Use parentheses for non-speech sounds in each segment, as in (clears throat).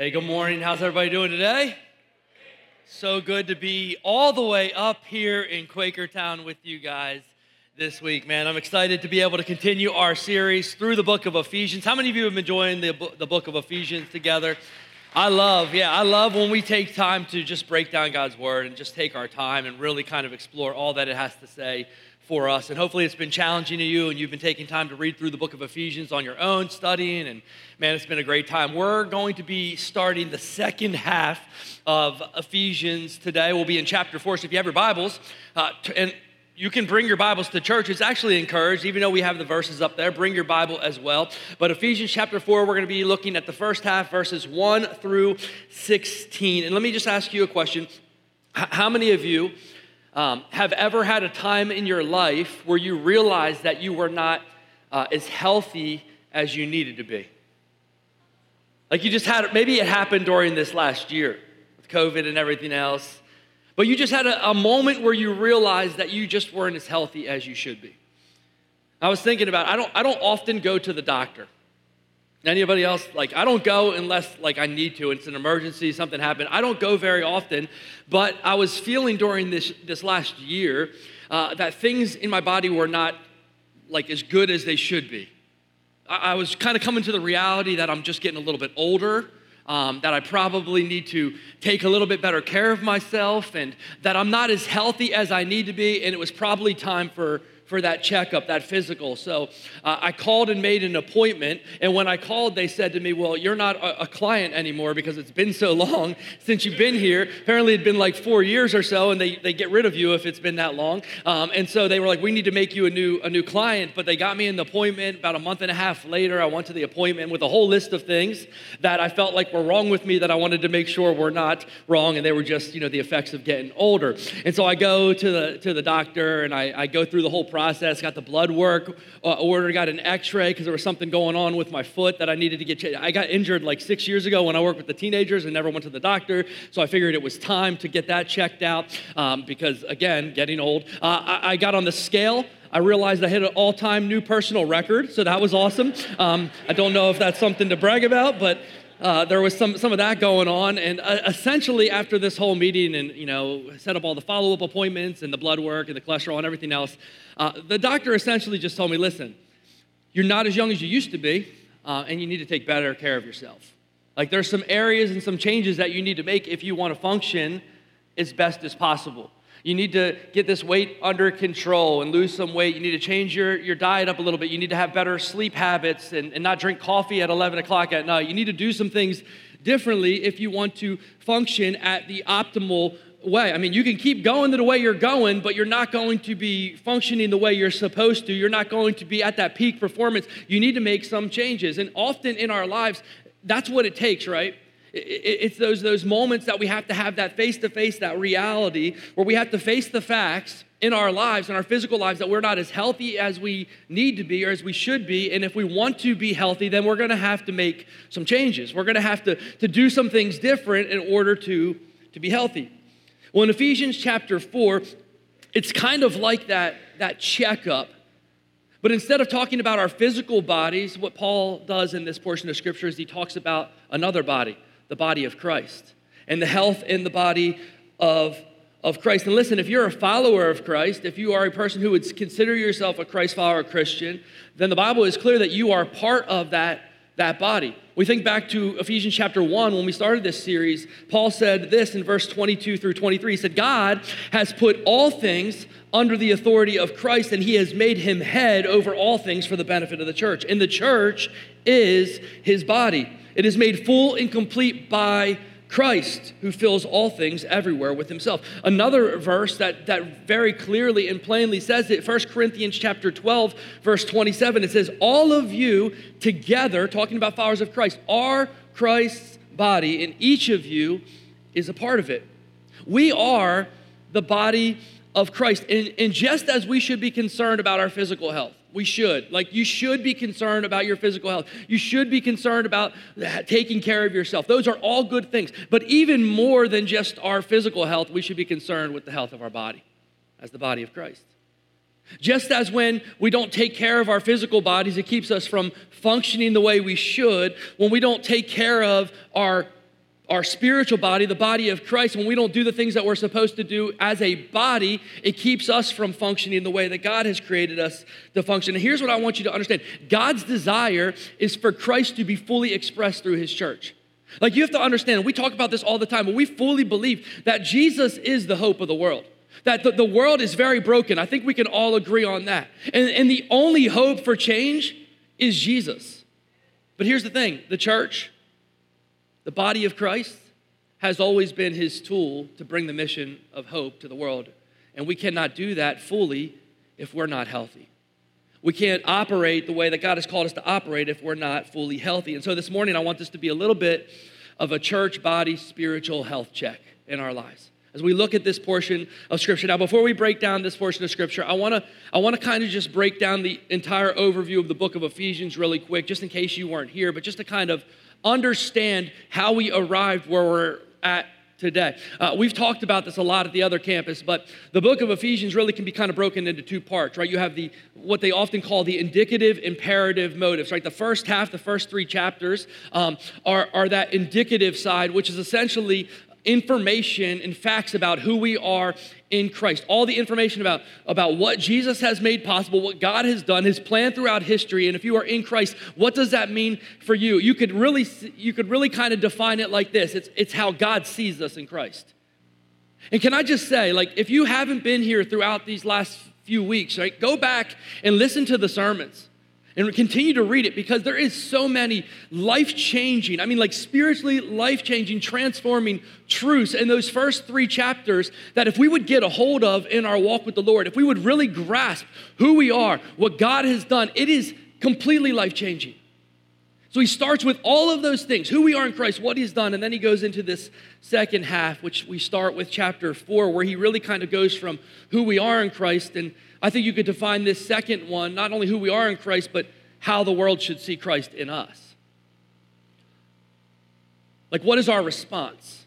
Hey, good morning. How's everybody doing today? So good to be all the way up here in Quakertown with you guys this week, man. I'm excited to be able to continue our series through the book of Ephesians. How many of you have been enjoying the, the book of Ephesians together? I love, yeah, I love when we take time to just break down God's word and just take our time and really kind of explore all that it has to say for us. And hopefully, it's been challenging to you, and you've been taking time to read through the book of Ephesians on your own, studying. And man, it's been a great time. We're going to be starting the second half of Ephesians today. We'll be in chapter four. So if you have your Bibles, uh, and you can bring your Bibles to church. It's actually encouraged, even though we have the verses up there, bring your Bible as well. But Ephesians chapter 4, we're going to be looking at the first half, verses 1 through 16. And let me just ask you a question. How many of you um, have ever had a time in your life where you realized that you were not uh, as healthy as you needed to be? Like you just had, maybe it happened during this last year with COVID and everything else, but you just had a, a moment where you realized that you just weren't as healthy as you should be. I was thinking about, I don't, I don't often go to the doctor. Anybody else? Like, I don't go unless like I need to. It's an emergency, something happened. I don't go very often, but I was feeling during this this last year uh, that things in my body were not like as good as they should be. I, I was kind of coming to the reality that I'm just getting a little bit older. Um, that I probably need to take a little bit better care of myself, and that I'm not as healthy as I need to be, and it was probably time for for that checkup, that physical. So uh, I called and made an appointment. And when I called, they said to me, Well, you're not a, a, client anymore because it's been so (laughs) long since you've been here. Apparently, it'd been like four years or so, and they, they get rid of you if it's been that long. Um, and so they were like, We need to make you a new, a new client. But they got me an appointment. About a month and a half later, I went to the appointment with a whole list of things that I felt like were wrong with me that I wanted to make sure were not wrong. And they were just, you know, the effects of getting older. And so I go to the, to the doctor and I, I go through the whole process process, got the blood work uh, ordered, got an x ray because there was something going on with my foot that I needed to get checked. I got injured like six years ago when I worked with the teenagers and never went to the doctor. So I figured it was time to get that checked out um, because, again, getting old. Uh, I, I got on the scale. I realized I hit an all time new personal record, so that was awesome. Um, I don't know if that's something to brag about, but uh, there was some, some of that going on. And uh, essentially, after this whole meeting and, you know, set up all the follow up appointments and the blood work and the cholesterol and everything else, uh, the doctor essentially just told me listen, you're not as young as you used to be, uh, and you need to take better care of yourself. Like, there's some areas and some changes that you need to make if you want to function as best as possible. You need to get this weight under control and lose some weight. You need to change your, your diet up a little bit. You need to have better sleep habits and, and not drink coffee at 11 o'clock at night. You need to do some things differently if you want to function at the optimal way. I mean, you can keep going the way you're going, but you're not going to be functioning the way you're supposed to. You're not going to be at that peak performance. You need to make some changes. And often in our lives, that's what it takes, right? It's those, those moments that we have to have that face to face, that reality, where we have to face the facts in our lives, in our physical lives, that we're not as healthy as we need to be or as we should be. And if we want to be healthy, then we're going to have to make some changes. We're going to have to, to do some things different in order to, to be healthy. Well, in Ephesians chapter 4, it's kind of like that, that checkup. But instead of talking about our physical bodies, what Paul does in this portion of scripture is he talks about another body the body of Christ and the health in the body of, of Christ. And listen, if you're a follower of Christ, if you are a person who would consider yourself a Christ follower Christian, then the Bible is clear that you are part of that, that body. We think back to Ephesians chapter 1 when we started this series. Paul said this in verse 22 through 23. He said, God has put all things under the authority of Christ, and he has made him head over all things for the benefit of the church. And the church is his body. It is made full and complete by Christ, who fills all things everywhere with himself. Another verse that, that very clearly and plainly says it, 1 Corinthians chapter 12, verse 27, it says, All of you together, talking about followers of Christ, are Christ's body, and each of you is a part of it. We are the body of Christ. And, and just as we should be concerned about our physical health, we should. Like, you should be concerned about your physical health. You should be concerned about taking care of yourself. Those are all good things. But even more than just our physical health, we should be concerned with the health of our body as the body of Christ. Just as when we don't take care of our physical bodies, it keeps us from functioning the way we should. When we don't take care of our our spiritual body, the body of Christ, when we don't do the things that we're supposed to do as a body, it keeps us from functioning the way that God has created us to function. And here's what I want you to understand God's desire is for Christ to be fully expressed through his church. Like you have to understand, we talk about this all the time, but we fully believe that Jesus is the hope of the world. That the, the world is very broken. I think we can all agree on that. And, and the only hope for change is Jesus. But here's the thing the church, the body of Christ has always been his tool to bring the mission of hope to the world. And we cannot do that fully if we're not healthy. We can't operate the way that God has called us to operate if we're not fully healthy. And so this morning, I want this to be a little bit of a church body spiritual health check in our lives. As we look at this portion of scripture. Now, before we break down this portion of scripture, I wanna, I wanna kind of just break down the entire overview of the book of Ephesians really quick, just in case you weren't here, but just to kind of understand how we arrived where we're at today. Uh, we've talked about this a lot at the other campus, but the book of Ephesians really can be kind of broken into two parts, right? You have the what they often call the indicative, imperative motives, right? The first half, the first three chapters, um, are, are that indicative side, which is essentially information and facts about who we are in Christ. All the information about, about what Jesus has made possible, what God has done, his plan throughout history. And if you are in Christ, what does that mean for you? You could really, you could really kind of define it like this it's, it's how God sees us in Christ. And can I just say, like, if you haven't been here throughout these last few weeks, right, go back and listen to the sermons and continue to read it because there is so many life-changing i mean like spiritually life-changing transforming truths in those first three chapters that if we would get a hold of in our walk with the lord if we would really grasp who we are what god has done it is completely life-changing. So he starts with all of those things who we are in christ what he's done and then he goes into this second half which we start with chapter four where he really kind of goes from who we are in christ and I think you could define this second one, not only who we are in Christ, but how the world should see Christ in us. Like, what is our response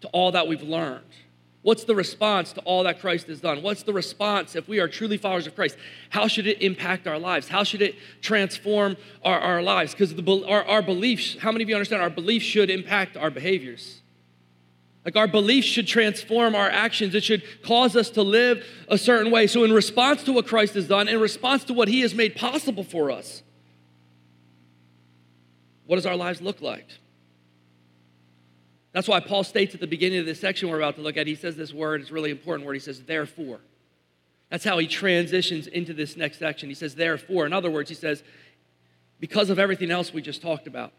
to all that we've learned? What's the response to all that Christ has done? What's the response if we are truly followers of Christ? How should it impact our lives? How should it transform our, our lives? Because our, our beliefs, how many of you understand our beliefs should impact our behaviors? Like our beliefs should transform our actions. It should cause us to live a certain way. So, in response to what Christ has done, in response to what He has made possible for us, what does our lives look like? That's why Paul states at the beginning of this section we're about to look at, he says this word, it's really important word. He says, therefore. That's how he transitions into this next section. He says, therefore. In other words, he says, because of everything else we just talked about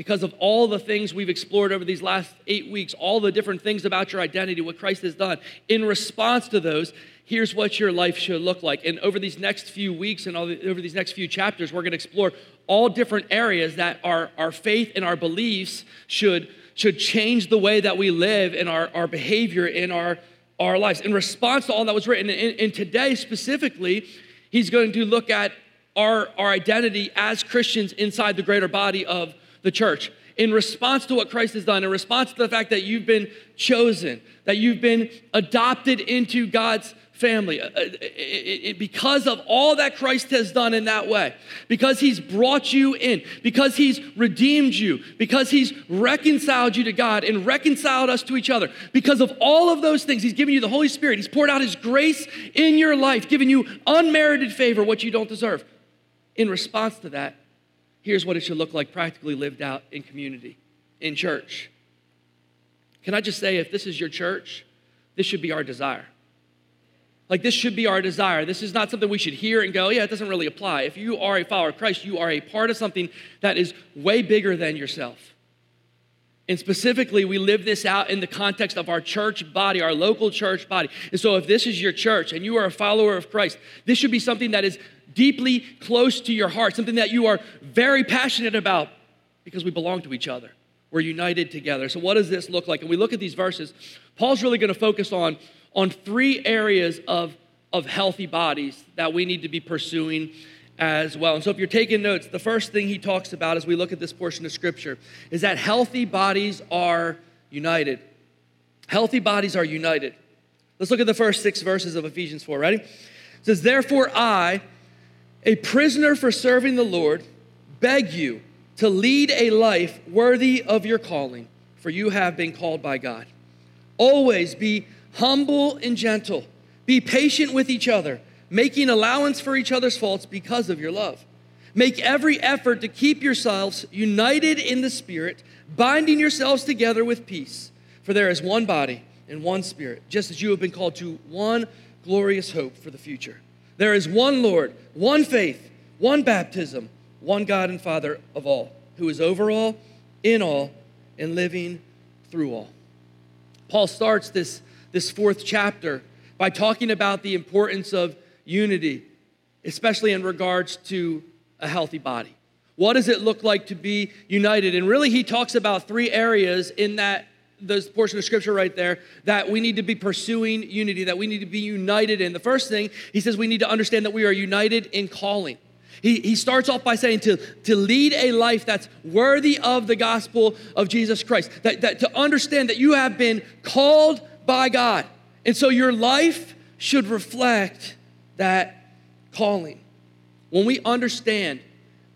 because of all the things we've explored over these last eight weeks, all the different things about your identity, what Christ has done. In response to those, here's what your life should look like. And over these next few weeks and the, over these next few chapters, we're going to explore all different areas that our, our faith and our beliefs should, should change the way that we live and our, our behavior in our, our lives. In response to all that was written, and, and today specifically, he's going to look at our, our identity as Christians inside the greater body of the church. In response to what Christ has done, in response to the fact that you've been chosen, that you've been adopted into God's family, uh, it, it, because of all that Christ has done in that way, because he's brought you in, because he's redeemed you, because he's reconciled you to God and reconciled us to each other, because of all of those things, he's given you the Holy Spirit, he's poured out his grace in your life, giving you unmerited favor, what you don't deserve. In response to that, here's what it should look like practically lived out in community, in church. Can I just say, if this is your church, this should be our desire. Like, this should be our desire. This is not something we should hear and go, yeah, it doesn't really apply. If you are a follower of Christ, you are a part of something that is way bigger than yourself. And specifically, we live this out in the context of our church body, our local church body. And so, if this is your church and you are a follower of Christ, this should be something that is deeply close to your heart, something that you are very passionate about because we belong to each other. We're united together. So, what does this look like? And we look at these verses. Paul's really going to focus on, on three areas of, of healthy bodies that we need to be pursuing as well. And so, if you're taking notes, the first thing he talks about as we look at this portion of scripture is that healthy bodies are united. Healthy bodies are united. Let's look at the first six verses of Ephesians 4. Ready? It says, Therefore, I, a prisoner for serving the Lord, beg you to lead a life worthy of your calling, for you have been called by God. Always be humble and gentle. Be patient with each other, making allowance for each other's faults because of your love. Make every effort to keep yourselves united in the Spirit, binding yourselves together with peace. For there is one body and one Spirit, just as you have been called to one glorious hope for the future. There is one Lord, one faith, one baptism, one God and Father of all, who is over all, in all, and living through all. Paul starts this, this fourth chapter by talking about the importance of unity, especially in regards to a healthy body. What does it look like to be united? And really, he talks about three areas in that this portion of scripture right there that we need to be pursuing unity, that we need to be united in. The first thing, he says we need to understand that we are united in calling. He, he starts off by saying to, to lead a life that's worthy of the gospel of Jesus Christ, that, that to understand that you have been called by God. And so your life should reflect that calling. When we understand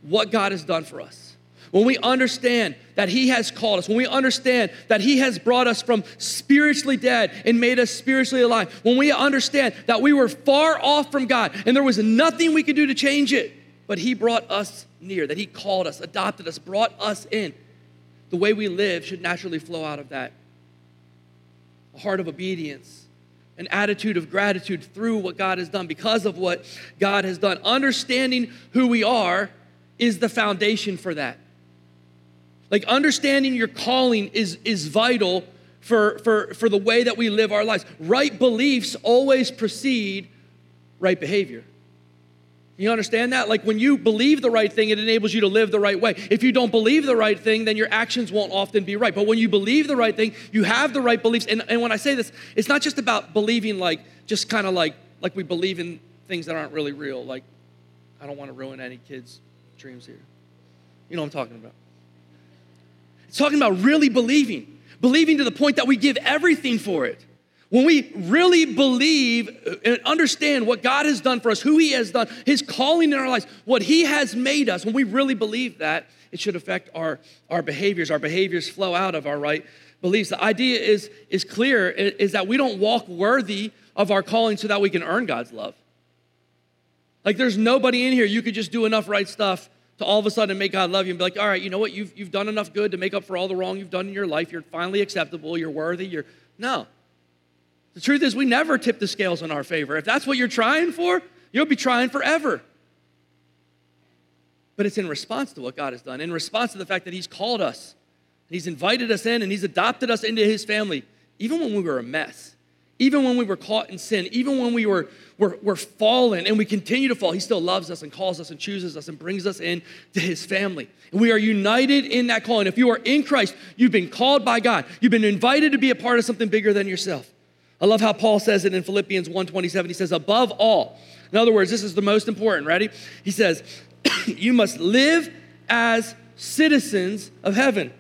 what God has done for us, when we understand that He has called us, when we understand that He has brought us from spiritually dead and made us spiritually alive, when we understand that we were far off from God and there was nothing we could do to change it, but He brought us near, that He called us, adopted us, brought us in, the way we live should naturally flow out of that. A heart of obedience an attitude of gratitude through what God has done, because of what God has done. Understanding who we are is the foundation for that. Like understanding your calling is, is vital for, for, for the way that we live our lives. Right beliefs always precede right behavior. You understand that? Like when you believe the right thing, it enables you to live the right way. If you don't believe the right thing, then your actions won't often be right. But when you believe the right thing, you have the right beliefs. And, and when I say this, it's not just about believing like, just kind of like, like we believe in things that aren't really real. Like, I don't want to ruin any kids' dreams here. You know what I'm talking about. It's talking about really believing, believing to the point that we give everything for it. When we really believe and understand what God has done for us, who He has done, His calling in our lives, what He has made us, when we really believe that, it should affect our, our behaviors. Our behaviors flow out of our right beliefs. The idea is, is clear is that we don't walk worthy of our calling so that we can earn God's love. Like there's nobody in here you could just do enough right stuff to all of a sudden make God love you and be like, all right, you know what? You've, you've done enough good to make up for all the wrong you've done in your life. You're finally acceptable. You're worthy. You're no. The truth is, we never tip the scales in our favor. If that's what you're trying for, you'll be trying forever. But it's in response to what God has done, in response to the fact that He's called us, He's invited us in, and He's adopted us into His family, even when we were a mess, even when we were caught in sin, even when we were, were, were fallen and we continue to fall. He still loves us and calls us and chooses us and brings us in to His family. And we are united in that calling. If you are in Christ, you've been called by God, you've been invited to be a part of something bigger than yourself. I love how Paul says it in Philippians 1:27. He says, above all. In other words, this is the most important. Ready? He says, (clears throat) you must live as citizens of heaven,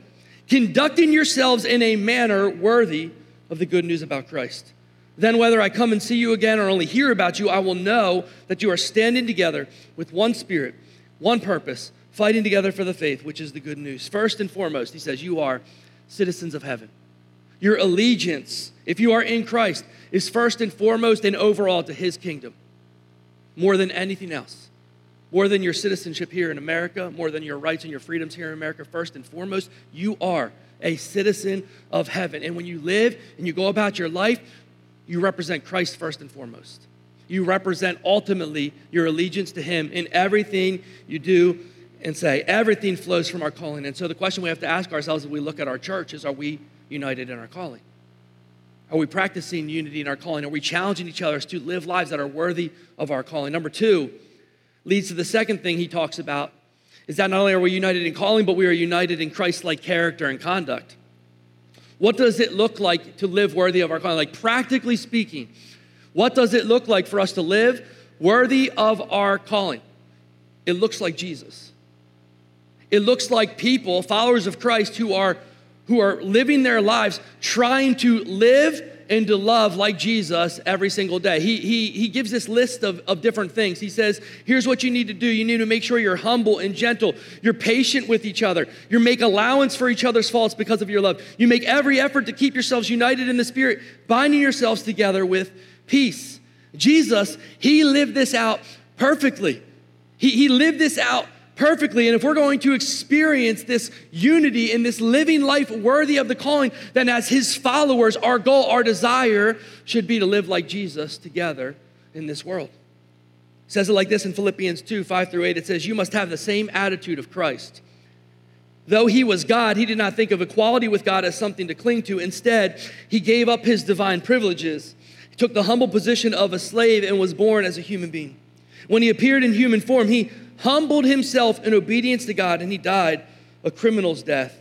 conducting yourselves in a manner worthy of the good news about Christ. Then, whether I come and see you again or only hear about you, I will know that you are standing together with one spirit, one purpose, fighting together for the faith, which is the good news. First and foremost, he says, You are citizens of heaven. Your allegiance, if you are in Christ, is first and foremost and overall to his kingdom more than anything else. More than your citizenship here in America, more than your rights and your freedoms here in America, first and foremost, you are a citizen of heaven. And when you live and you go about your life, you represent Christ first and foremost. You represent ultimately your allegiance to Him in everything you do and say. Everything flows from our calling. And so the question we have to ask ourselves as we look at our church is are we united in our calling? Are we practicing unity in our calling? Are we challenging each other to live lives that are worthy of our calling? Number two leads to the second thing he talks about is that not only are we united in calling, but we are united in Christ like character and conduct. What does it look like to live worthy of our calling? Like, practically speaking, what does it look like for us to live worthy of our calling? It looks like Jesus. It looks like people, followers of Christ, who are who are living their lives trying to live and to love like Jesus every single day. He, he, he gives this list of, of different things. He says, here's what you need to do. You need to make sure you're humble and gentle. You're patient with each other. You make allowance for each other's faults because of your love. You make every effort to keep yourselves united in the Spirit, binding yourselves together with peace. Jesus, he lived this out perfectly. He, he lived this out perfectly. And if we're going to experience this unity in this living life worthy of the calling, then as his followers, our goal, our desire should be to live like Jesus together in this world. It says it like this in Philippians 2 5 through 8. It says, You must have the same attitude of Christ. Though he was God, he did not think of equality with God as something to cling to. Instead, he gave up his divine privileges. He took the humble position of a slave and was born as a human being. When he appeared in human form, he humbled himself in obedience to God, and he died a criminal's death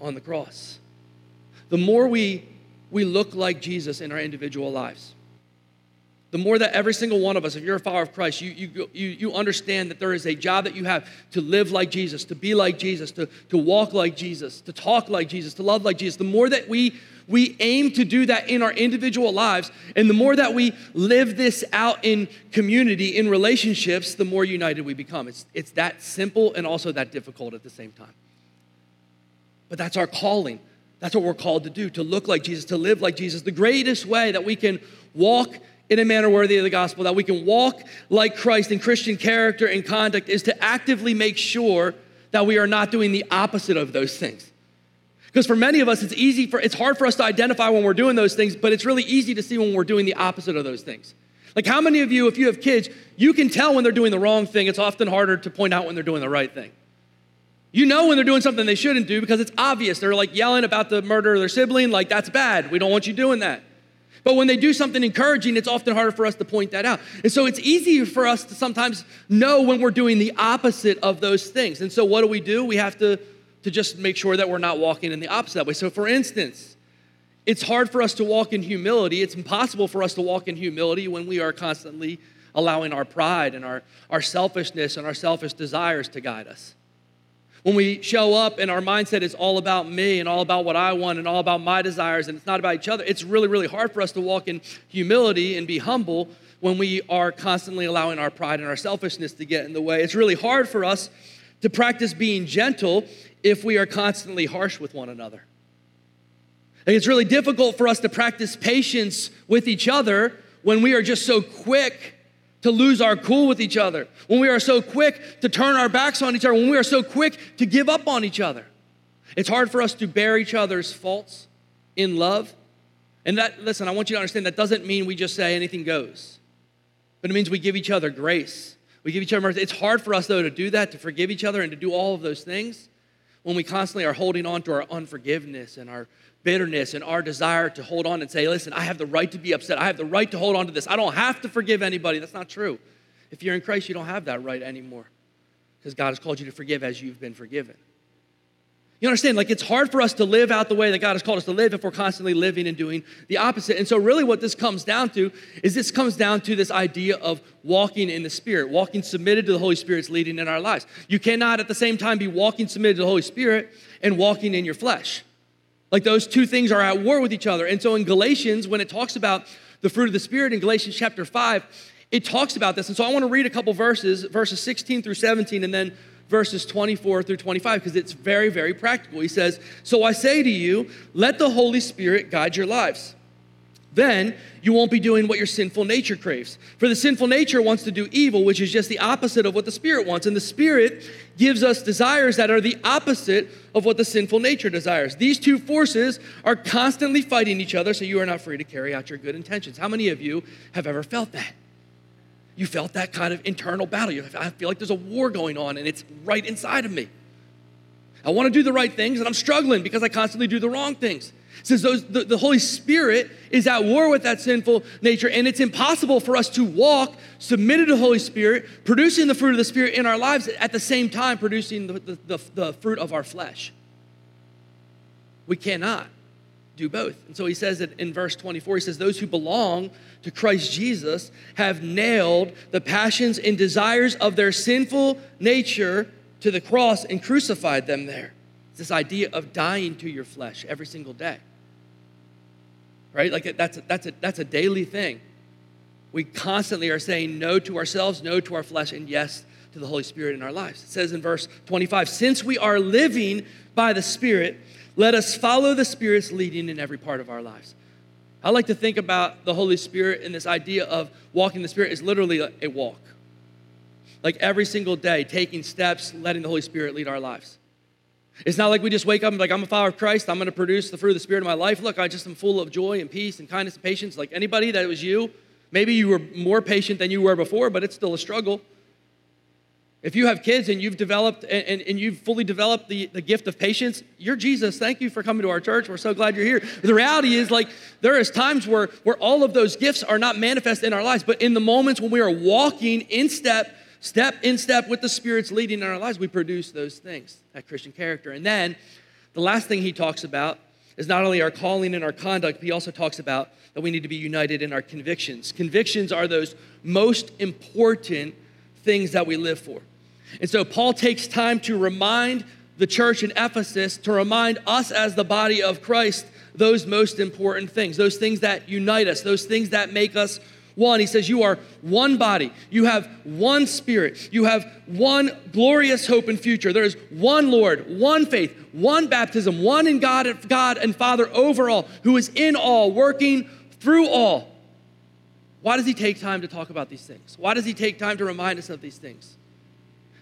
on the cross. The more we, we look like Jesus in our individual lives, the more that every single one of us, if you're a follower of Christ, you, you, you, you understand that there is a job that you have to live like Jesus, to be like Jesus, to, to walk like Jesus, to talk like Jesus, to love like Jesus. The more that we we aim to do that in our individual lives. And the more that we live this out in community, in relationships, the more united we become. It's, it's that simple and also that difficult at the same time. But that's our calling. That's what we're called to do, to look like Jesus, to live like Jesus. The greatest way that we can walk in a manner worthy of the gospel, that we can walk like Christ in Christian character and conduct, is to actively make sure that we are not doing the opposite of those things. Because for many of us, it's easy for it's hard for us to identify when we're doing those things, but it's really easy to see when we're doing the opposite of those things. Like how many of you, if you have kids, you can tell when they're doing the wrong thing. It's often harder to point out when they're doing the right thing. You know when they're doing something they shouldn't do because it's obvious. They're like yelling about the murder of their sibling, like that's bad. We don't want you doing that. But when they do something encouraging, it's often harder for us to point that out. And so it's easier for us to sometimes know when we're doing the opposite of those things. And so what do we do? We have to to just make sure that we're not walking in the opposite way. So, for instance, it's hard for us to walk in humility. It's impossible for us to walk in humility when we are constantly allowing our pride and our, our selfishness and our selfish desires to guide us. When we show up and our mindset is all about me and all about what I want and all about my desires and it's not about each other, it's really, really hard for us to walk in humility and be humble when we are constantly allowing our pride and our selfishness to get in the way. It's really hard for us to practice being gentle if we are constantly harsh with one another. It's really difficult for us to practice patience with each other when we are just so quick to lose our cool with each other, when we are so quick to turn our backs on each other, when we are so quick to give up on each other. It's hard for us to bear each other's faults in love. And that, listen, I want you to understand that doesn't mean we just say anything goes, but it means we give each other grace. We give each other mercy. It's hard for us, though, to do that, to forgive each other and to do all of those things when we constantly are holding on to our unforgiveness and our bitterness and our desire to hold on and say, listen, I have the right to be upset. I have the right to hold on to this. I don't have to forgive anybody. That's not true. If you're in Christ, you don't have that right anymore because God has called you to forgive as you've been forgiven. You understand? Like, it's hard for us to live out the way that God has called us to live if we're constantly living and doing the opposite. And so, really, what this comes down to is this comes down to this idea of walking in the Spirit, walking submitted to the Holy Spirit's leading in our lives. You cannot at the same time be walking submitted to the Holy Spirit and walking in your flesh. Like, those two things are at war with each other. And so, in Galatians, when it talks about the fruit of the Spirit in Galatians chapter 5, it talks about this. And so, I want to read a couple verses, verses 16 through 17, and then verses 24 through 25 because it's very, very practical. He says, So I say to you, let the Holy Spirit guide your lives. Then you won't be doing what your sinful nature craves. For the sinful nature wants to do evil, which is just the opposite of what the Spirit wants. And the Spirit gives us desires that are the opposite of what the sinful nature desires. These two forces are constantly fighting each other, so you are not free to carry out your good intentions. How many of you have ever felt that? you felt that kind of internal battle. You, I feel like there's a war going on and it's right inside of me. I want to do the right things and I'm struggling because I constantly do the wrong things. Says those, the, the Holy Spirit is at war with that sinful nature, and it's impossible for us to walk submitted to the Holy Spirit, producing the fruit of the Spirit in our lives, at the same time producing the, the, the, the fruit of our flesh. We cannot do both. And so he says it in verse 24, he says, Those who belong to Christ Jesus have nailed the passions and desires of their sinful nature to the cross and crucified them there. It's this idea of dying to your flesh every single day. Right? Like that's a, that's a, that's a daily thing. We constantly are saying no to ourselves, no to our flesh, and yes to the Holy Spirit in our lives. It says in verse 25, since we are living by the Spirit, let us follow the Spirit's leading in every part of our lives. I like to think about the Holy Spirit and this idea of walking the Spirit is literally a, a walk. Like every single day, taking steps, letting the Holy Spirit lead our lives. It's not like we just wake up and like, I'm a follower of Christ. I'm going to produce the fruit of the Spirit in my life. Look, I just am full of joy and peace and kindness and patience. Like anybody that it was you, maybe you were more patient than you were before, but it's still a struggle. If you have kids and you've developed and, and, and, you've fully developed the, the gift of patience, you're Jesus. Thank you for coming to our church. We're so glad you're here. The reality is, like, there is times where, where all of those gifts are not manifest in our lives, but in the moments when we are walking in step step in step with the Spirit's leading in our lives, we produce those things, that Christian character. And then the last thing he talks about is not only our calling and our conduct, but he also talks about that we need to be united in our convictions. Convictions are those most important things that we live for. And so Paul takes time to remind the church in Ephesus, to remind us as the body of Christ, those most important things, those things that unite us, those things that make us one. He says, You are one body. You have one spirit. You have one glorious hope and future. There is one Lord, one faith, one baptism, one in God, God and Father over all, who is in all, working through all. Why does he take time to talk about these things? Why does he take time to remind us of these things?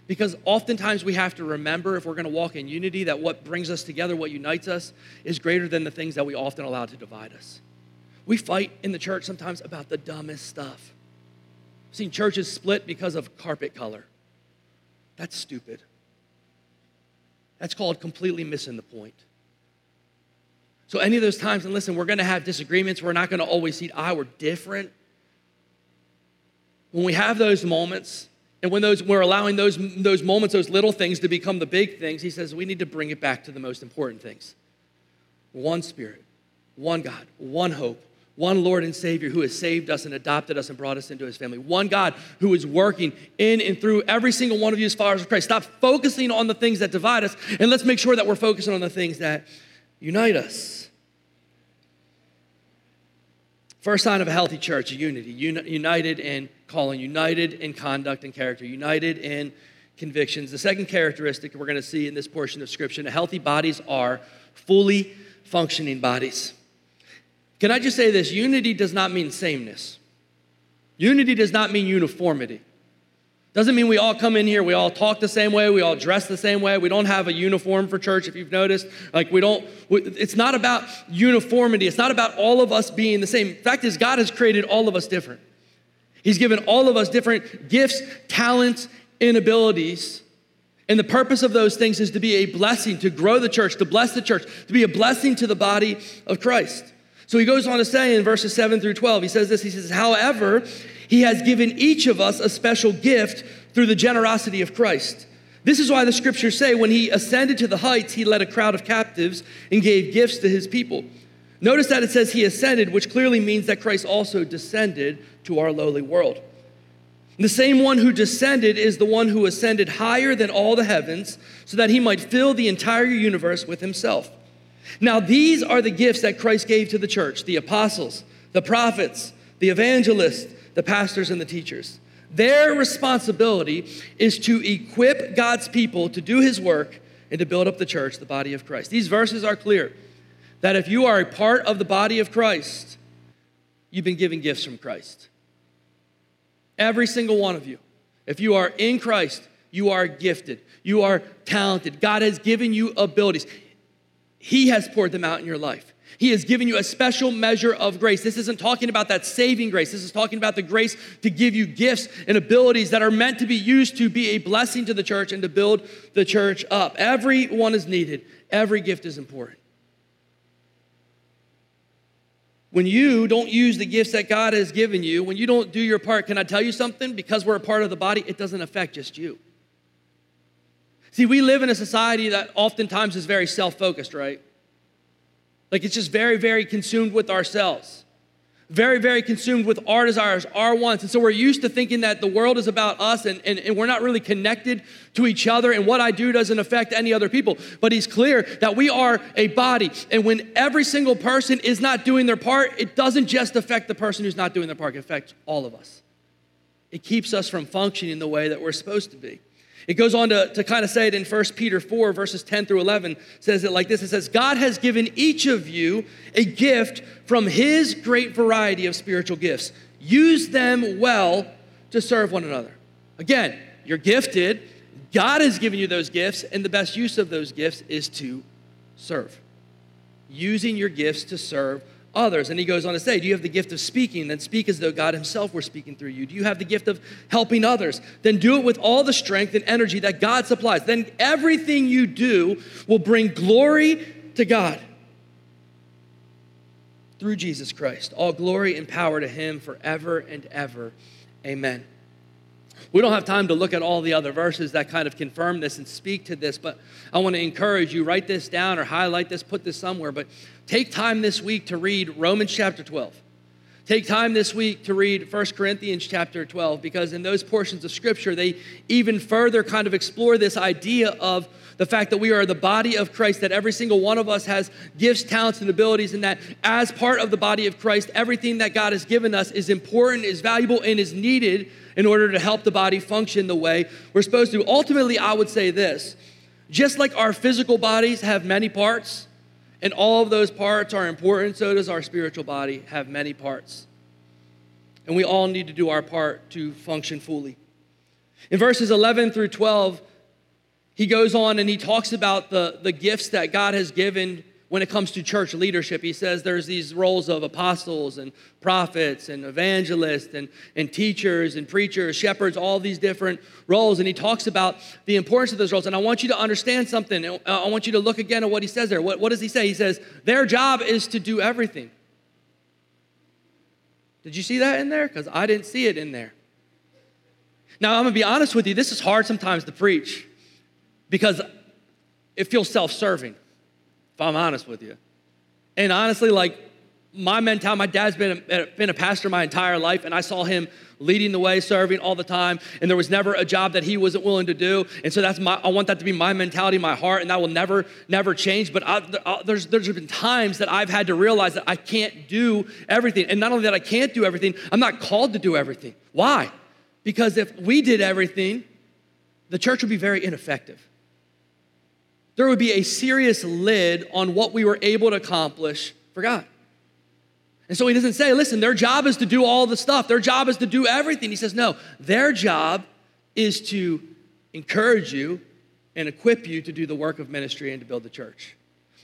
Because oftentimes we have to remember, if we're going to walk in unity, that what brings us together, what unites us, is greater than the things that we often allow to divide us. We fight in the church sometimes about the dumbest stuff. I've seen churches split because of carpet color. That's stupid. That's called completely missing the point. So, any of those times, and listen, we're going to have disagreements. We're not going to always see eye. We're different. When we have those moments, and when those, we're allowing those, those moments, those little things to become the big things, he says we need to bring it back to the most important things one spirit, one God, one hope, one Lord and Savior who has saved us and adopted us and brought us into his family. One God who is working in and through every single one of you as followers of Christ. Stop focusing on the things that divide us and let's make sure that we're focusing on the things that unite us. First sign of a healthy church, unity. United in calling, united in conduct and character, united in convictions. The second characteristic we're going to see in this portion of Scripture healthy bodies are fully functioning bodies. Can I just say this? Unity does not mean sameness. Unity does not mean uniformity. Doesn't mean we all come in here, we all talk the same way, we all dress the same way. We don't have a uniform for church, if you've noticed. Like, we don't, it's not about uniformity. It's not about all of us being the same. Fact is, God has created all of us different. He's given all of us different gifts, talents, and abilities. And the purpose of those things is to be a blessing, to grow the church, to bless the church, to be a blessing to the body of Christ. So he goes on to say in verses 7 through 12, he says this He says, However, he has given each of us a special gift through the generosity of Christ. This is why the scriptures say, when he ascended to the heights, he led a crowd of captives and gave gifts to his people. Notice that it says he ascended, which clearly means that Christ also descended to our lowly world. The same one who descended is the one who ascended higher than all the heavens so that he might fill the entire universe with himself. Now, these are the gifts that Christ gave to the church the apostles, the prophets, the evangelists, the pastors, and the teachers. Their responsibility is to equip God's people to do his work and to build up the church, the body of Christ. These verses are clear that if you are a part of the body of Christ, you've been given gifts from Christ. Every single one of you. If you are in Christ, you are gifted. You are talented. God has given you abilities. He has poured them out in your life. He has given you a special measure of grace. This isn't talking about that saving grace. This is talking about the grace to give you gifts and abilities that are meant to be used to be a blessing to the church and to build the church up. Everyone is needed, every gift is important. When you don't use the gifts that God has given you, when you don't do your part, can I tell you something? Because we're a part of the body, it doesn't affect just you. See, we live in a society that oftentimes is very self focused, right? Like it's just very, very consumed with ourselves. very, very consumed with our desires, our wants. And so we're used to thinking that the world is about us and, and, and, we're not really connected to each other, and what I do doesn't affect any other people. But he's clear that we are a body. And when every single person is not doing their part, it doesn't just affect the person who's not doing their part, it affects all of us. It keeps us from functioning the way that we're supposed to be. It goes on to, to kind of say it in 1 Peter 4, verses 10 through 11, says it like this It says, God has given each of you a gift from his great variety of spiritual gifts. Use them well to serve one another. Again, you're gifted. God has given you those gifts, and the best use of those gifts is to serve. Using your gifts to serve others. And he goes on to say, Do you have the gift of speaking? Then speak as though God Himself were speaking through you. Do you have the gift of helping others? Then do it with all the strength and energy that God supplies. Then everything you do will bring glory to God through Jesus Christ. All glory and power to Him forever and ever. Amen. We don't have time to look at all the other verses that kind of confirm this and speak to this, but I want to encourage you write this down or highlight this, put this somewhere. But take time this week to read Romans chapter 12. Take time this week to read 1 Corinthians chapter 12 because in those portions of scripture, they even further kind of explore this idea of the fact that we are the body of Christ, that every single one of us has gifts, talents, and abilities, and that as part of the body of Christ, everything that God has given us is important, is valuable, and is needed in order to help the body function the way we're supposed to. Ultimately, I would say this just like our physical bodies have many parts, and all of those parts are important, so does our spiritual body have many parts. And we all need to do our part to function fully. In verses 11 through 12, he goes on and he talks about the, the gifts that God has given when it comes to church leadership. He says there's these roles of apostles and prophets and evangelists and, and teachers and preachers, shepherds, all these different roles. And he talks about the importance of those roles. And I want you to understand something. I want you to look again at what he says there. What, what does he say? He says, their job is to do everything. Did you see that in there? Because I didn't see it in there. Now, I'm going to be honest with you, this is hard sometimes to preach because it feels self serving if I'm honest with you. And honestly, like my mentality, my dad's been a, been a pastor my entire life, and I saw him leading the way, serving all the time, and there was never a job that he wasn't willing to do. And so that's my, I want that to be my mentality, my heart, and that will never, never change. But I, there's, there's been times that I've had to realize that I can't do everything. And not only that I can't do everything, I'm not called to do everything. Why? Because if we did everything, the church would be very ineffective there would be a serious lid on what we were able to accomplish for God. And so he doesn't say, listen, their job is to do all the stuff, their job is to do everything. He says, no, their job is to encourage you and equip you to do the work of ministry and to build the church.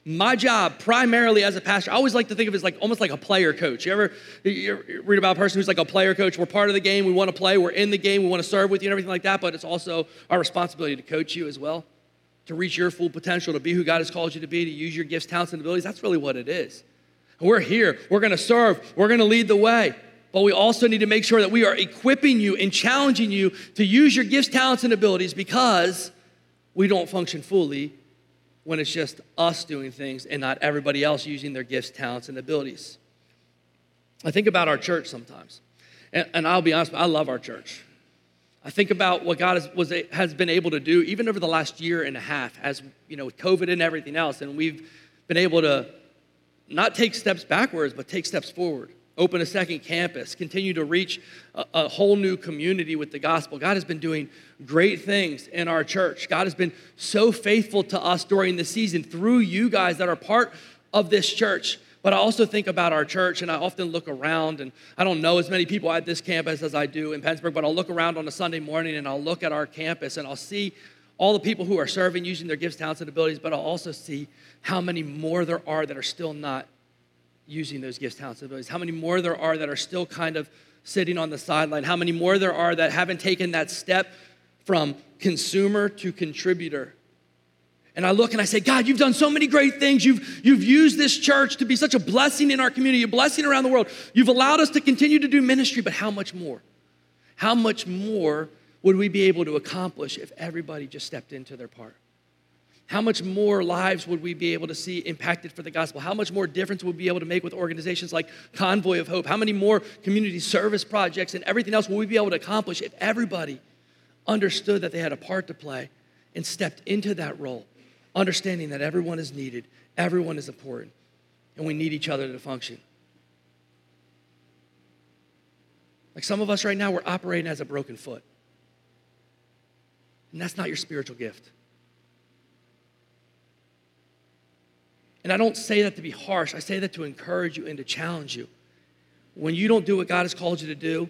My job, primarily as a pastor, I always like to think of it as like almost like a player coach. You ever you read about a person who's like a player coach? We're part of the game, we want to play, we're in the game, we want to serve with you and everything like that, but it's also our responsibility to coach you as well to reach your full potential, to be who God has called you to be, to use your gifts, talents, and abilities. That's really what it is. we're here. We're going to serve. We're going to lead the way. But we also need to make sure that we are equipping you and challenging you to use your gifts, talents, and abilities because we don't function fully when it's just us doing things and not everybody else using their gifts, talents, and abilities. I think about our church sometimes. And, and I'll be honest, I love our church. I think about what God has, was, has been able to do even over the last year and a half, as you know, with COVID and everything else, and we've been able to not take steps backwards, but take steps forward. Open a second campus, continue to reach a, a whole new community with the gospel. God has been doing great things in our church. God has been so faithful to us during the season through you guys that are part of this church. But I also think about our church, and I often look around, and I don't know as many people at this campus as I do in Pennsburg, but I'll look around on a Sunday morning and I'll look at our campus and I'll see all the people who are serving using their gifts, talents, and abilities, but I'll also see how many more there are that are still not using those gifts, talents, and abilities, how many more there are that are still kind of sitting on the sideline, how many more there are that haven't taken that step from consumer to contributor and I look and I say, God, you've done so many great things. You've, you've used this church to be such a blessing in our community, a blessing around the world. You've allowed us to continue to do ministry, but how much more? How much more would we be able to accomplish if everybody just stepped into their part? How much more lives would we be able to see impacted for the gospel? How much more difference would we be able to make with organizations like Convoy of Hope? How many more community service projects and everything else will we be able to accomplish if everybody understood that they had a part to play and stepped into that role, understanding that everyone is needed, everyone is important, and we need each other to function? Like some of us right now, we're operating as a broken foot. And that's not your spiritual gift. And I don't say that to be harsh, I say that to encourage you and to challenge you. When you don't do what God has called you to do,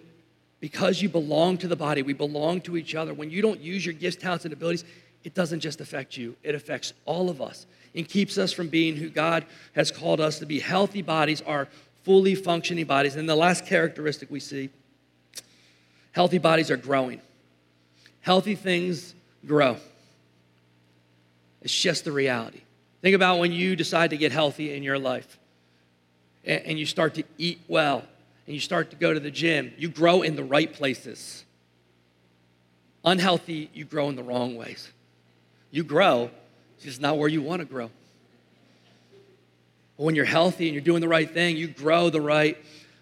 because you belong to the body, we belong to each other. When you don't use your gifts, talents, and abilities, it doesn't just affect you, it affects all of us and keeps us from being who God has called us to be. Healthy bodies are fully functioning bodies. And the last characteristic we see healthy bodies are growing. Healthy things grow. It's just the reality. Think about when you decide to get healthy in your life and you start to eat well and you start to go to the gym. You grow in the right places. Unhealthy, you grow in the wrong ways. You grow, it's just not where you want to grow. But when you're healthy and you're doing the right thing, you grow the right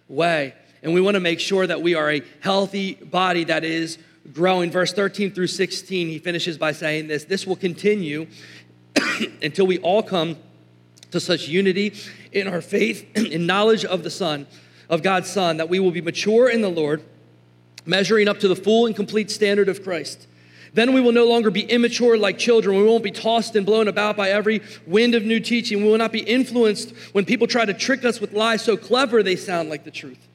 way. And we want to make sure that we are a healthy body that is growing. Verse 13 through 16, he finishes by saying this this will continue (coughs) until we all come to such unity in our faith (coughs) and knowledge of the Son, of God's Son, that we will be mature in the Lord, measuring up to the full and complete standard of Christ. Then we will no longer be immature like children. We won't be tossed and blown about by every wind of new teaching. We will not be influenced when people try to trick us with lies so clever they sound like the truth.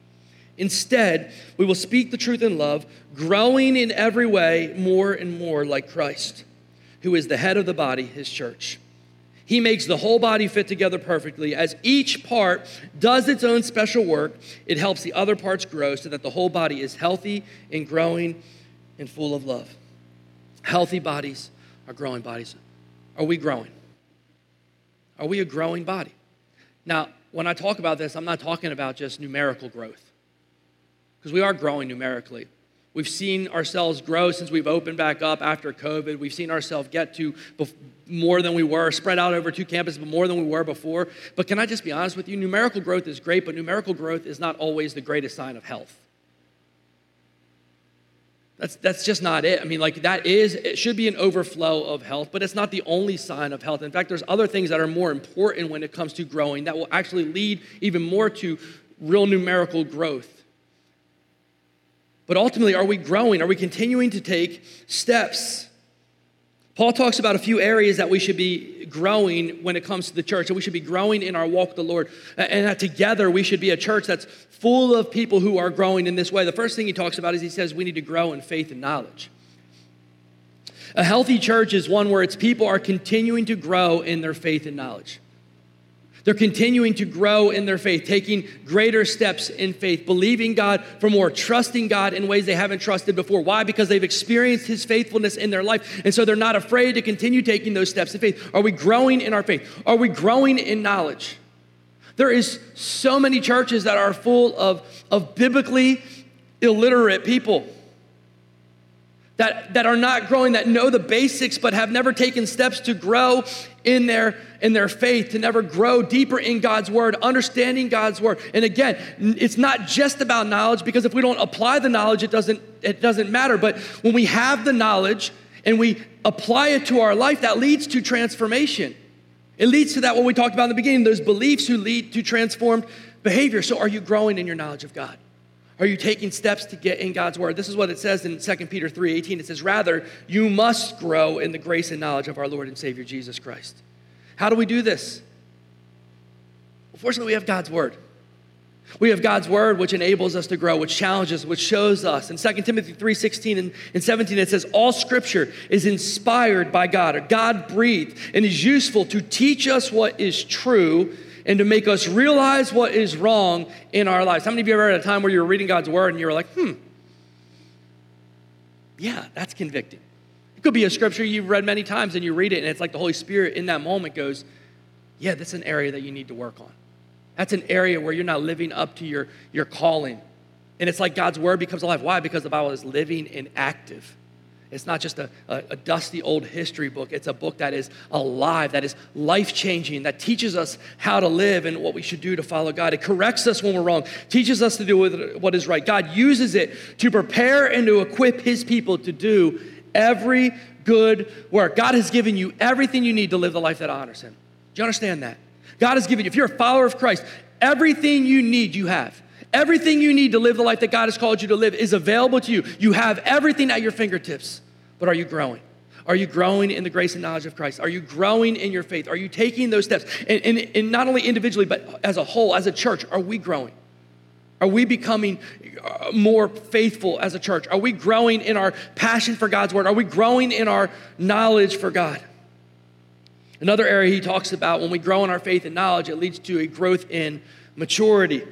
Instead, we will speak the truth in love, growing in every way more and more like Christ who is the head of the body, his church. He makes the whole body fit together perfectly. As each part does its own special work, it helps the other parts grow so that the whole body is healthy and growing and full of love. Healthy bodies are growing bodies. Are we growing? Are we a growing body? Now, when I talk about this, I'm not talking about just numerical growth, because we are growing numerically. We've seen ourselves grow since we've opened back up after COVID. We've seen ourselves get to more than we were, spread out over two campuses, but more than we were before. But can I just be honest with you? Numerical growth is great, but numerical growth is not always the greatest sign of health. That's, that's just not it. I mean, like, that is, it should be an overflow of health, but it's not the only sign of health. In fact, there's other things that are more important when it comes to growing that will actually lead even more to real numerical growth. But ultimately, are we growing? Are we continuing to take steps? Paul talks about a few areas that we should be growing when it comes to the church, that we should be growing in our walk with the Lord, and that together we should be a church that's full of people who are growing in this way. The first thing he talks about is he says we need to grow in faith and knowledge. A healthy church is one where its people are continuing to grow in their faith and knowledge. They're continuing to grow in their faith, taking greater steps in faith, believing God for more, trusting God in ways they haven't trusted before. Why? Because they've experienced His faithfulness in their life. And so they're not afraid to continue taking those steps of faith. Are we growing in our faith? Are we growing in knowledge? There is so many churches that are full of, of biblically illiterate people that, that are not growing, that know the basics but have never taken steps to grow in their, in their faith, to never grow deeper in God's word, understanding God's word. And again, it's not just about knowledge because if we don't apply the knowledge, it doesn't, it doesn't matter. But when we have the knowledge and we apply it to our life, that leads to transformation. It leads to that what we talked about in the beginning, those beliefs who lead to transformed behavior. So are you growing in your knowledge of God? Are you taking steps to get in God's word? This is what it says in 2 Peter 3:18. It says, "Rather, you must grow in the grace and knowledge of our Lord and Savior Jesus Christ." How do we do this? Well, fortunately, we have God's word. We have God's word which enables us to grow, which challenges, which shows us. In 2 Timothy 3:16 and, and 17 it says all scripture is inspired by God or God breathed and is useful to teach us what is true and to make us realize what is wrong in our lives. How many of you ever had a time where you were reading God's word and you were like, hmm, yeah, that's convicting. It could be a scripture you've read many times and you read it, and it's like the Holy Spirit in that moment goes, yeah, that's an area that you need to work on. That's an area where you're not living up to your, your calling. And it's like God's word becomes alive. Why? Because the Bible is living and active. It's not just a, a, a, dusty old history book. It's a book that is alive, that is life changing, that teaches us how to live and what we should do to follow God. It corrects us when we're wrong, teaches us to do what is right. God uses it to prepare and to equip His people to do every good work. God has given you everything you need to live the life that honors Him. Do you understand that? God has given you, if you're a follower of Christ, everything you need, you have. Everything you need to live the life that God has called you to live is available to you. You have everything at your fingertips, but are you growing? Are you growing in the grace and knowledge of Christ? Are you growing in your faith? Are you taking those steps? And, and, and not only individually, but as a whole, as a church, are we growing? Are we becoming uh, more faithful as a church? Are we growing in our passion for God's word? Are we growing in our knowledge for God? Another area he talks about when we grow in our faith and knowledge, it leads to a growth in maturity.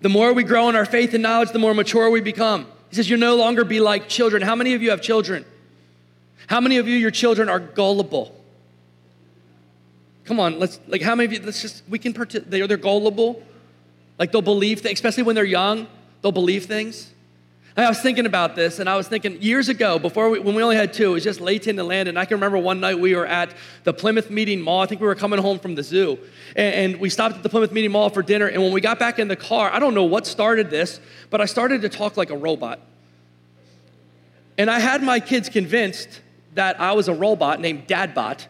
The more we grow in our faith and knowledge, the more mature we become. He says, You'll no longer be like children. How many of you have children? How many of you, your children, are gullible? Come on, let's, like, how many of you, let's just, we can, part- they're, they're gullible. Like, they'll believe things, especially when they're young, they'll believe things. I was thinking about this, and I was thinking years ago, before we, when we only had two, it was just Layton and Landon. I can remember one night we were at the Plymouth Meeting Mall. I think we were coming home from the zoo, and, and, we stopped at the Plymouth Meeting Mall for dinner. And when we got back in the car, I don't know what started this, but I started to talk like a robot. And I had my kids convinced that I was a robot named Dadbot,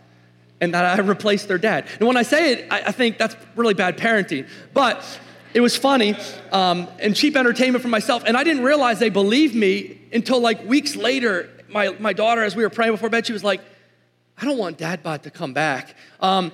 and that I (laughs) replaced their dad. And when I say it, I, I think that's really bad parenting, but it was funny um, and cheap entertainment for myself. And I didn't realize they believed me until like weeks later. My, my daughter, as we were praying before bed, she was like, I don't want Dadbot to come back. Um,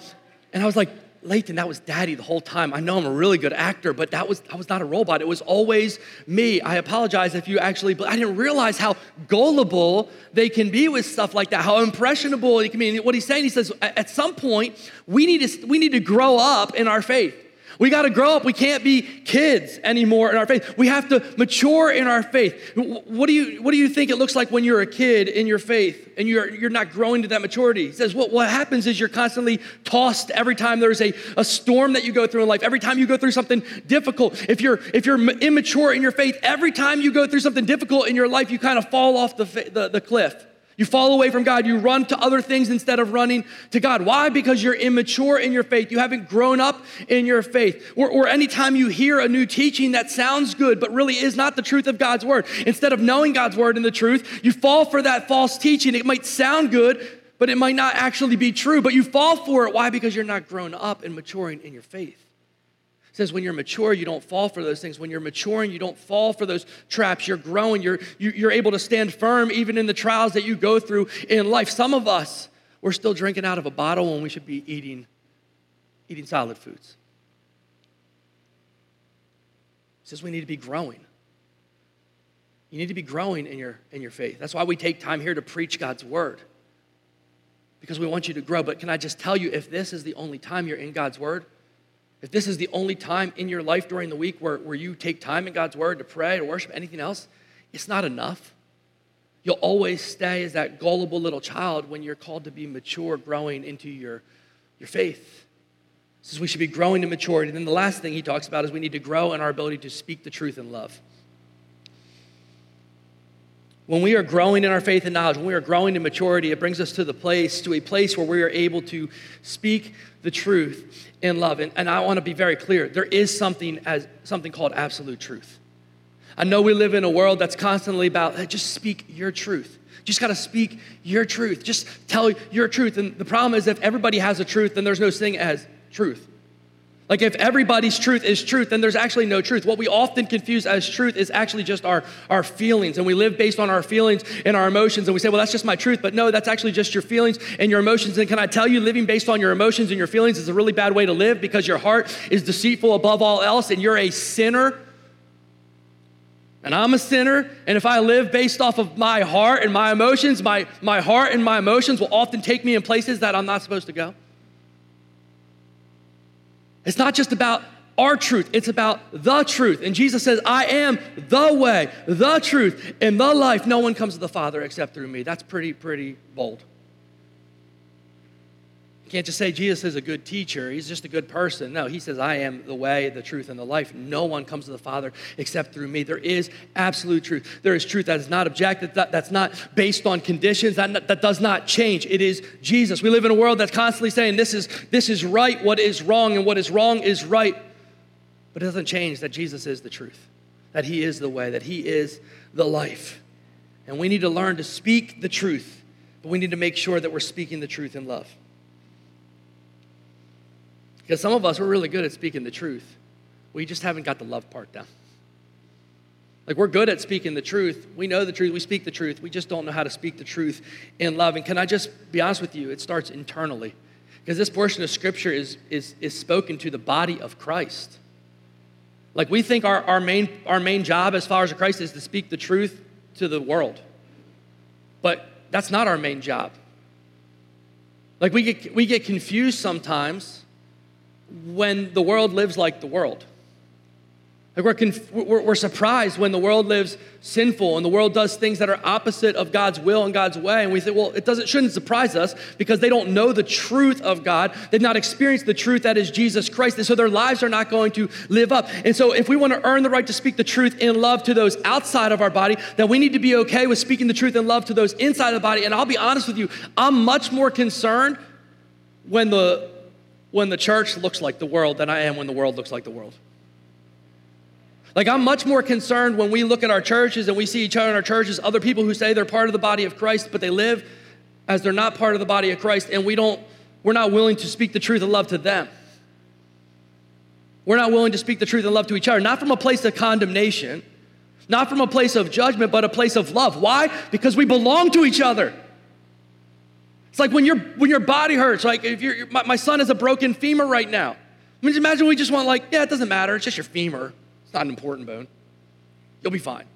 and I was like, Layton, that was daddy the whole time. I know I'm a really good actor, but that was, I was not a robot. It was always me. I apologize if you actually, but I didn't realize how gullible they can be with stuff like that, how impressionable they can be. And what he's saying, he says, at some point, we need to, we need to grow up in our faith. We got to grow up. We can't be kids anymore in our faith. We have to mature in our faith. What do you, what do you think it looks like when you're a kid in your faith and you're, you're not growing to that maturity? He says, what, what happens is you're constantly tossed every time there's a, a storm that you go through in life, every time you go through something difficult. If you're, if you're immature in your faith, every time you go through something difficult in your life, you kind of fall off the, the, the cliff. You fall away from God. You run to other things instead of running to God. Why? Because you're immature in your faith. You haven't grown up in your faith. Or, or anytime you hear a new teaching that sounds good, but really is not the truth of God's word, instead of knowing God's word and the truth, you fall for that false teaching. It might sound good, but it might not actually be true. But you fall for it. Why? Because you're not grown up and maturing in your faith says when you're mature, you don't fall for those things. When you're maturing, you don't fall for those traps. You're growing. You're, you're able to stand firm even in the trials that you go through in life. Some of us, we're still drinking out of a bottle when we should be eating, eating solid foods. He says we need to be growing. You need to be growing in your, in your faith. That's why we take time here to preach God's word. Because we want you to grow. But can I just tell you, if this is the only time you're in God's word, if this is the only time in your life during the week where, where you take time in God's word to pray, to worship, anything else, it's not enough. You'll always stay as that gullible little child when you're called to be mature, growing into your, your faith. Says we should be growing to maturity. And then the last thing he talks about is we need to grow in our ability to speak the truth in love. When we are growing in our faith and knowledge, when we are growing in maturity, it brings us to the place, to a place where we are able to speak the truth in love. And, and I want to be very clear. There is something as something called absolute truth. I know we live in a world that's constantly about hey, just speak your truth. just got to speak your truth. Just tell your truth. And the problem is if everybody has a truth, then there's no thing as truth. Like, if everybody's truth is truth, then there's actually no truth. What we often confuse as truth is actually just our, our feelings. And we live based on our feelings and our emotions. And we say, well, that's just my truth. But no, that's actually just your feelings and your emotions. And can I tell you, living based on your emotions and your feelings is a really bad way to live because your heart is deceitful above all else and you're a sinner. And I'm a sinner. And if I live based off of my heart and my emotions, my, my heart and my emotions will often take me in places that I'm not supposed to go. It's not just about our truth, it's about the truth. And Jesus says, I am the way, the truth, and the life. No one comes to the Father except through me. That's pretty, pretty bold. You can't just say Jesus is a good teacher. He's just a good person. No, he says, I am the way, the truth, and the life. No one comes to the Father except through me. There is absolute truth. There is truth that is not objective, that, that's not based on conditions, that, that does not change. It is Jesus. We live in a world that's constantly saying this is, this is right, what is wrong, and what is wrong is right. But it doesn't change that Jesus is the truth, that he is the way, that he is the life. And we need to learn to speak the truth, but we need to make sure that we're speaking the truth in love. Because some of us, we're really good at speaking the truth. We just haven't got the love part down. Like we're good at speaking the truth. We know the truth. We speak the truth. We just don't know how to speak the truth in love. And can I just be honest with you? It starts internally. Because this portion of scripture is, is, is spoken to the body of Christ. Like we think our, our, main, our main job as followers of Christ is to speak the truth to the world. But that's not our main job. Like we get, we get confused sometimes when the world lives like the world. Like we're, conf- we're, we're, surprised when the world lives sinful and the world does things that are opposite of God's will and God's way. And we say, well, it doesn't, shouldn't surprise us because they don't know the truth of God. They've not experienced the truth that is Jesus Christ. And so their lives are not going to live up. And so if we want to earn the right to speak the truth in love to those outside of our body, then we need to be okay with speaking the truth in love to those inside of the body. And I'll be honest with you, I'm much more concerned when the when the church looks like the world than I am when the world looks like the world. Like, I'm much more concerned when we look at our churches and we see each other in our churches, other people who say they're part of the body of Christ, but they live as they're not part of the body of Christ, and we don't, we're not willing to speak the truth of love to them. We're not willing to speak the truth and love to each other, not from a place of condemnation, not from a place of judgment, but a place of love. Why? Because we belong to each other. It's like when, your when your body hurts, like if you're, my, my son has a broken femur right now. I mean, imagine we just want like, yeah, it doesn't matter. It's just your femur. It's not an important bone. You'll be fine.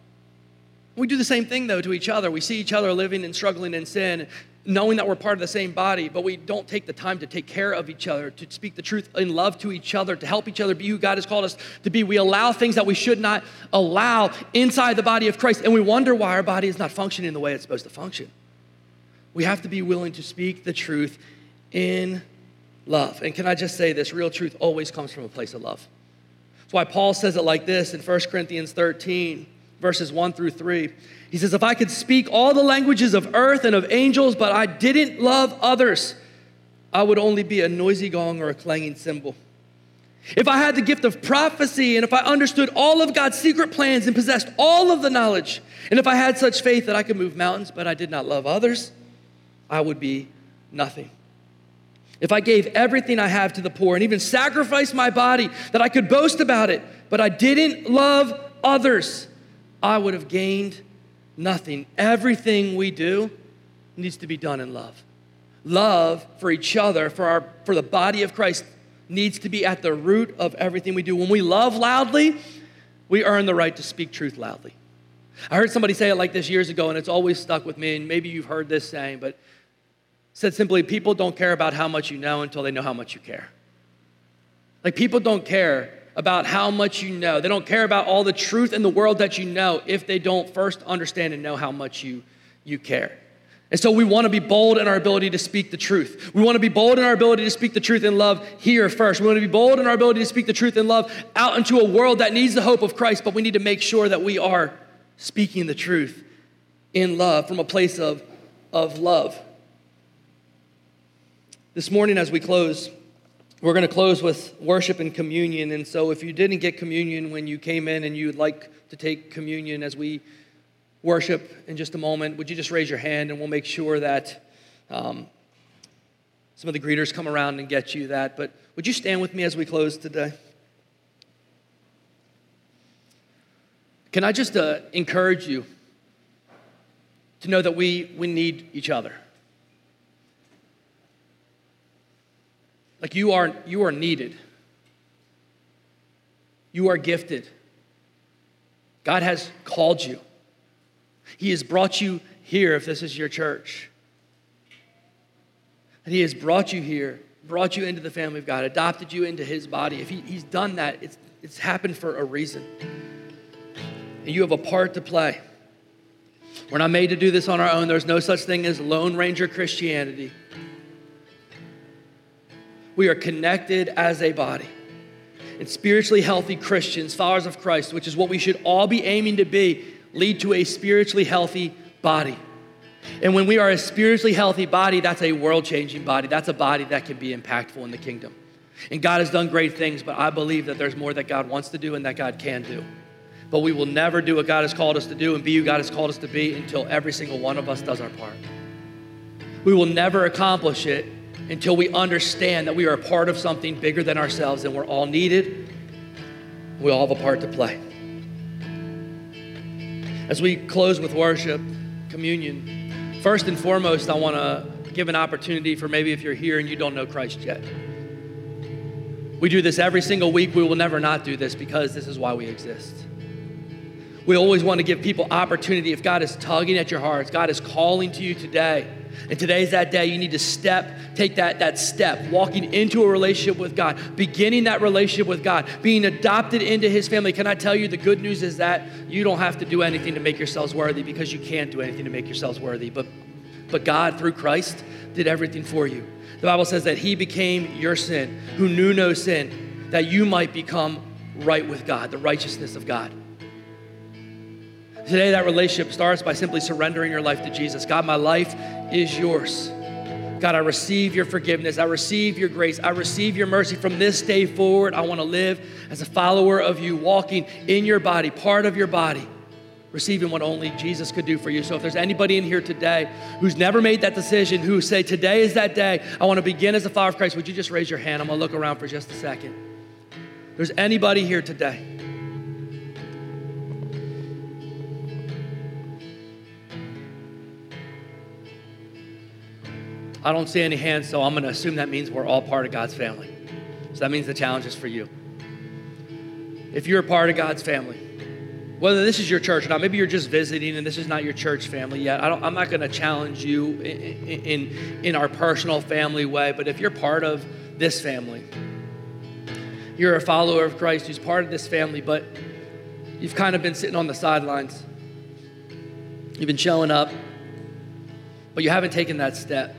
We do the same thing though to each other. We see each other living and struggling in sin, knowing that we're part of the same body, but we don't take the time to take care of each other, to speak the truth in love to each other, to help each other be who God has called us to be. We allow things that we should not allow inside the body of Christ, and we wonder why our body is not functioning the way it's supposed to function. We have to be willing to speak the truth in love. And can I just say this real truth always comes from a place of love. That's why Paul says it like this in 1 Corinthians 13, verses 1 through 3. He says, If I could speak all the languages of earth and of angels, but I didn't love others, I would only be a noisy gong or a clanging cymbal. If I had the gift of prophecy and if I understood all of God's secret plans and possessed all of the knowledge, and if I had such faith that I could move mountains, but I did not love others, I would be nothing. If I gave everything I have to the poor and even sacrificed my body that I could boast about it, but I didn't love others, I would have gained nothing. Everything we do needs to be done in love. Love for each other, for, our, for the body of Christ, needs to be at the root of everything we do. When we love loudly, we earn the right to speak truth loudly. I heard somebody say it like this years ago, and it's always stuck with me, and maybe you've heard this saying, but Said simply, people don't care about how much you know until they know how much you care. Like, people don't care about how much you know. They don't care about all the truth in the world that you know if they don't first understand and know how much you, you care. And so we want to be bold in our ability to speak the truth. We want to be bold in our ability to speak the truth in love here first. We want to be bold in our ability to speak the truth in love out into a world that needs the hope of Christ, but we need to make sure that we are speaking the truth in love from a place of, of love. This morning, as we close, we're going to close with worship and communion. And so, if you didn't get communion when you came in and you'd like to take communion as we worship in just a moment, would you just raise your hand and we'll make sure that um, some of the greeters come around and get you that. But would you stand with me as we close today? Can I just uh, encourage you to know that we, we need each other? Like you are, you are needed. You are gifted. God has called you. He has brought you here if this is your church. And He has brought you here, brought you into the family of God, adopted you into His body. If he, He's done that, it's, it's happened for a reason. And you have a part to play. We're not made to do this on our own. There's no such thing as Lone Ranger Christianity. We are connected as a body. And spiritually healthy Christians, followers of Christ, which is what we should all be aiming to be, lead to a spiritually healthy body. And when we are a spiritually healthy body, that's a world changing body. That's a body that can be impactful in the kingdom. And God has done great things, but I believe that there's more that God wants to do and that God can do. But we will never do what God has called us to do and be who God has called us to be until every single one of us does our part. We will never accomplish it until we understand that we are a part of something bigger than ourselves and we're all needed. We all have a part to play. As we close with worship, communion, first and foremost, I want to give an opportunity for maybe if you're here and you don't know Christ yet. We do this every single week. We will never not do this because this is why we exist. We always want to give people opportunity. If God is tugging at your hearts, God is calling to you today, and today's that day, you need to step, take that, that step, walking into a relationship with God, beginning that relationship with God, being adopted into His family. Can I tell you the good news is that you don't have to do anything to make yourselves worthy because you can't do anything to make yourselves worthy. But, but God, through Christ, did everything for you. The Bible says that He became your sin, who knew no sin, that you might become right with God, the righteousness of God. Today, that relationship starts by simply surrendering your life to Jesus. God, my life is yours. God, I receive your forgiveness. I receive your grace. I receive your mercy. From this day forward, I want to live as a follower of you, walking in your body, part of your body, receiving what only Jesus could do for you. So if there's anybody in here today who's never made that decision, who say, Today is that day, I want to begin as a follower of Christ, would you just raise your hand? I'm going to look around for just a second. If there's anybody here today. I don't see any hands, so I'm going to assume that means we're all part of God's family. So that means the challenge is for you. If you're a part of God's family, whether this is your church or not, maybe you're just visiting and this is not your church family yet. I am not going to challenge you in, in, in our personal family way, but if you're part of this family, you're a follower of Christ who's part of this family, but you've kind of been sitting on the sidelines. You've been showing up, but you haven't taken that step.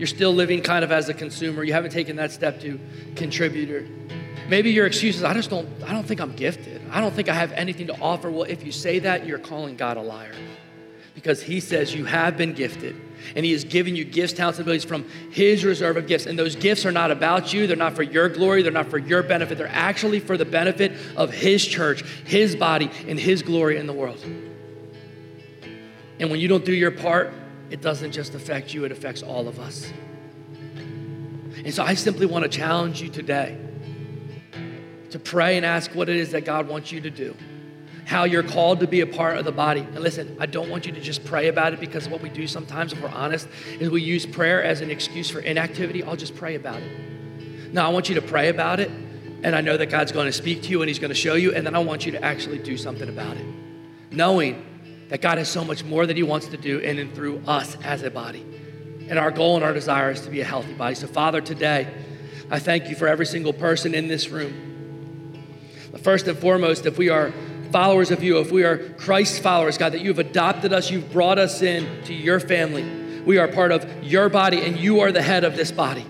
You're still living kind of as a consumer. You haven't taken that step to contributor. Maybe your excuse is, I just don't, I don't think I'm gifted. I don't think I have anything to offer. Well, if you say that, you're calling God a liar. Because he says you have been gifted. And he has given you gifts, talents, and abilities from his reserve of gifts. And those gifts are not about you. They're not for your glory. They're not for your benefit. They're actually for the benefit of his church, his body, and his glory in the world. And when you don't do your part, it doesn't just affect you, it affects all of us. And so I simply want to challenge you today to pray and ask what it is that God wants you to do, how you're called to be a part of the body. And listen, I don't want you to just pray about it because what we do sometimes, if we're honest, is we use prayer as an excuse for inactivity. I'll just pray about it. No, I want you to pray about it, and I know that God's going to speak to you and He's going to show you, and then I want you to actually do something about it, knowing that God has so much more that He wants to do in and through us as a body. And our goal and our desire is to be a healthy body. So, Father, today, I thank you for every single person in this room. But First and foremost, if we are followers of you, if we are Christ followers, God, that you've adopted us, you've brought us in to your family. We are part of your body, and you are the head of this body.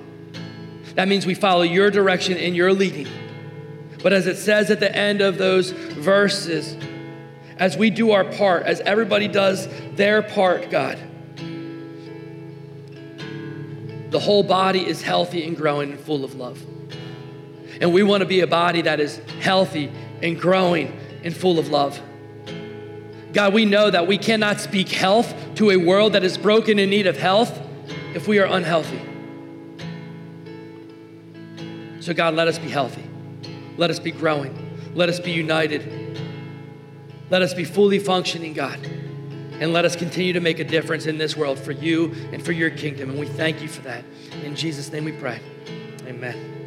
That means we follow your direction and your leading. But as it says at the end of those verses, as we do our part, as everybody does their part, God, the whole body is healthy and growing and full of love. And we want to be a body that is healthy and growing and full of love. God, we know that we cannot speak health to a world that is broken in need of health if we are unhealthy. So, God, let us be healthy. Let us be growing. Let us be united. Let us be fully functioning, God. And let us continue to make a difference in this world for you and for your kingdom. And we thank you for that. In Jesus' name we pray. Amen.